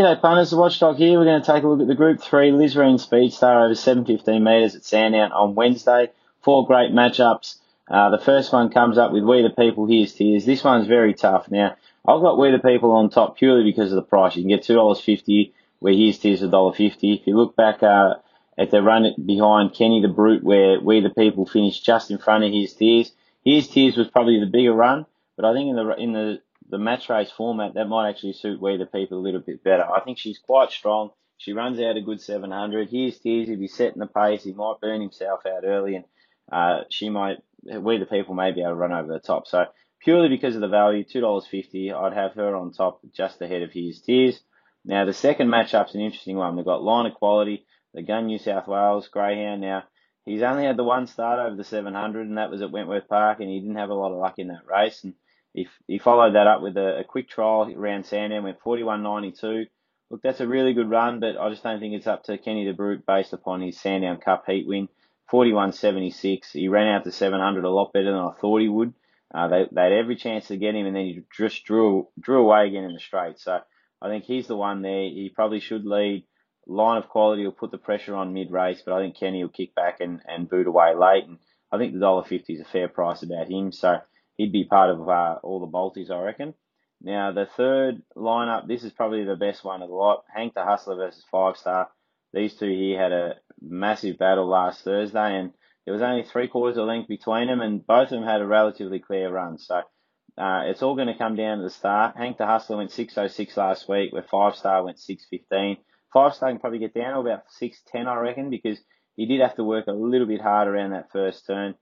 G'day punters, the Watchdog here. We're going to take a look at the Group 3 Lisreen Speedstar over 715 metres at Sandown on Wednesday. Four great matchups. Uh, the first one comes up with We the People, Here's Tears. This one's very tough. Now, I've got We the People on top purely because of the price. You can get $2.50 where Here's Tears $1.50. If you look back uh, at the run behind Kenny the Brute where We the People finished just in front of Here's Tears, Here's Tears was probably the bigger run, but I think in the in the the match race format, that might actually suit We the People a little bit better. I think she's quite strong. She runs out a good 700. Here's Tears. If he's setting the pace, he might burn himself out early, and uh, she might. We the People may be able to run over the top. So purely because of the value, two dollars fifty, I'd have her on top, just ahead of Here's Tears. Now the second matchup's an interesting one. We've got Line of Quality, the Gun New South Wales Greyhound. Now he's only had the one start over the 700, and that was at Wentworth Park, and he didn't have a lot of luck in that race. And he, he followed that up with a, a quick trial around Sandown, went 41.92. Look, that's a really good run, but I just don't think it's up to Kenny the Brute based upon his Sandown Cup heat win. 41.76. He ran out to 700 a lot better than I thought he would. Uh, they, they had every chance to get him, and then he just drew drew away again in the straight. So I think he's the one there. He probably should lead. Line of quality will put the pressure on mid race, but I think Kenny will kick back and, and boot away late. And I think the dollar fifty is a fair price about him. So he'd be part of uh, all the Balties, I reckon. Now, the third lineup, this is probably the best one of the lot. Hank the Hustler versus Five Star. These two here had a massive battle last Thursday, and there was only three quarters of length between them, and both of them had a relatively clear run. So uh, it's all going to come down to the start. Hank the Hustler went 6.06 last week, where Five Star went 6.15. Five Star can probably get down to about 6.10, I reckon, because he did have to work a little bit hard around that first turn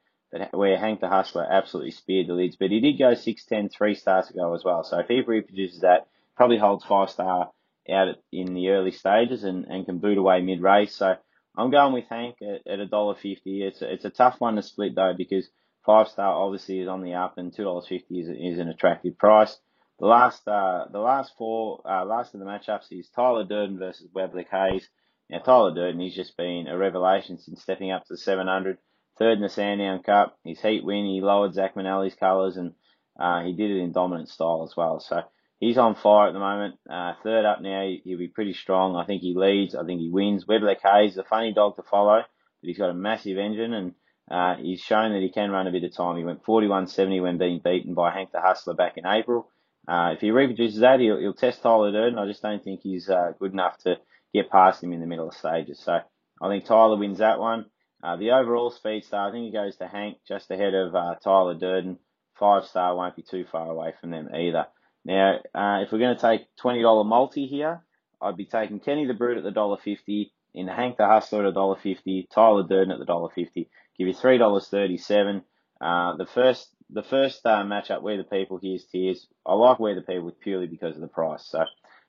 where Hank the Hustler absolutely speared the lids. But he did go 6'10", three stars ago as well. So if he reproduces that, probably holds five star out in the early stages and, and can boot away mid race. So I'm going with Hank at, at $1.50. It's a, it's a tough one to split though because five star obviously is on the up and $2.50 is, is an attractive price. The last uh, the last four uh, last of the matchups is Tyler Durden versus Webley Hayes. Now Tyler Durden, he's just been a revelation since stepping up to the 700 third in the Sandown Cup. His heat win, he lowered Zach Manelli's colours and uh, he did it in dominant style as well. So he's on fire at the moment. Uh, third up now, he'll be pretty strong. I think he leads. I think he wins. Webley Hayes is a funny dog to follow, but he's got a massive engine and uh, he's shown that he can run a bit of time. He went 41.70 when being beaten by Hank the Hustler back in April. Uh, if he reproduces that, he'll, he'll test Tyler Durden. I just don't think he's uh, good enough to get past him in the middle of stages. So I think Tyler wins that one. Uh, the overall speed star, I think it goes to Hank just ahead of uh, Tyler Durden. Five star won't be too far away from them either. Now, uh, if we're going to take $20 multi here, I'd be taking Kenny the Brute at the $1.50, in Hank the Hustler at the $1.50, Tyler Durden at the $1.50. Give you $3.37. Uh, the first the first uh, matchup, We the People, here's Tears. I like We the People with purely because of the price. So,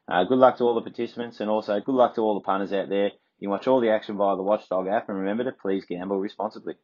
uh, good luck to all the participants and also good luck to all the punters out there. You can watch all the action via the Watchdog app and remember to please gamble responsibly.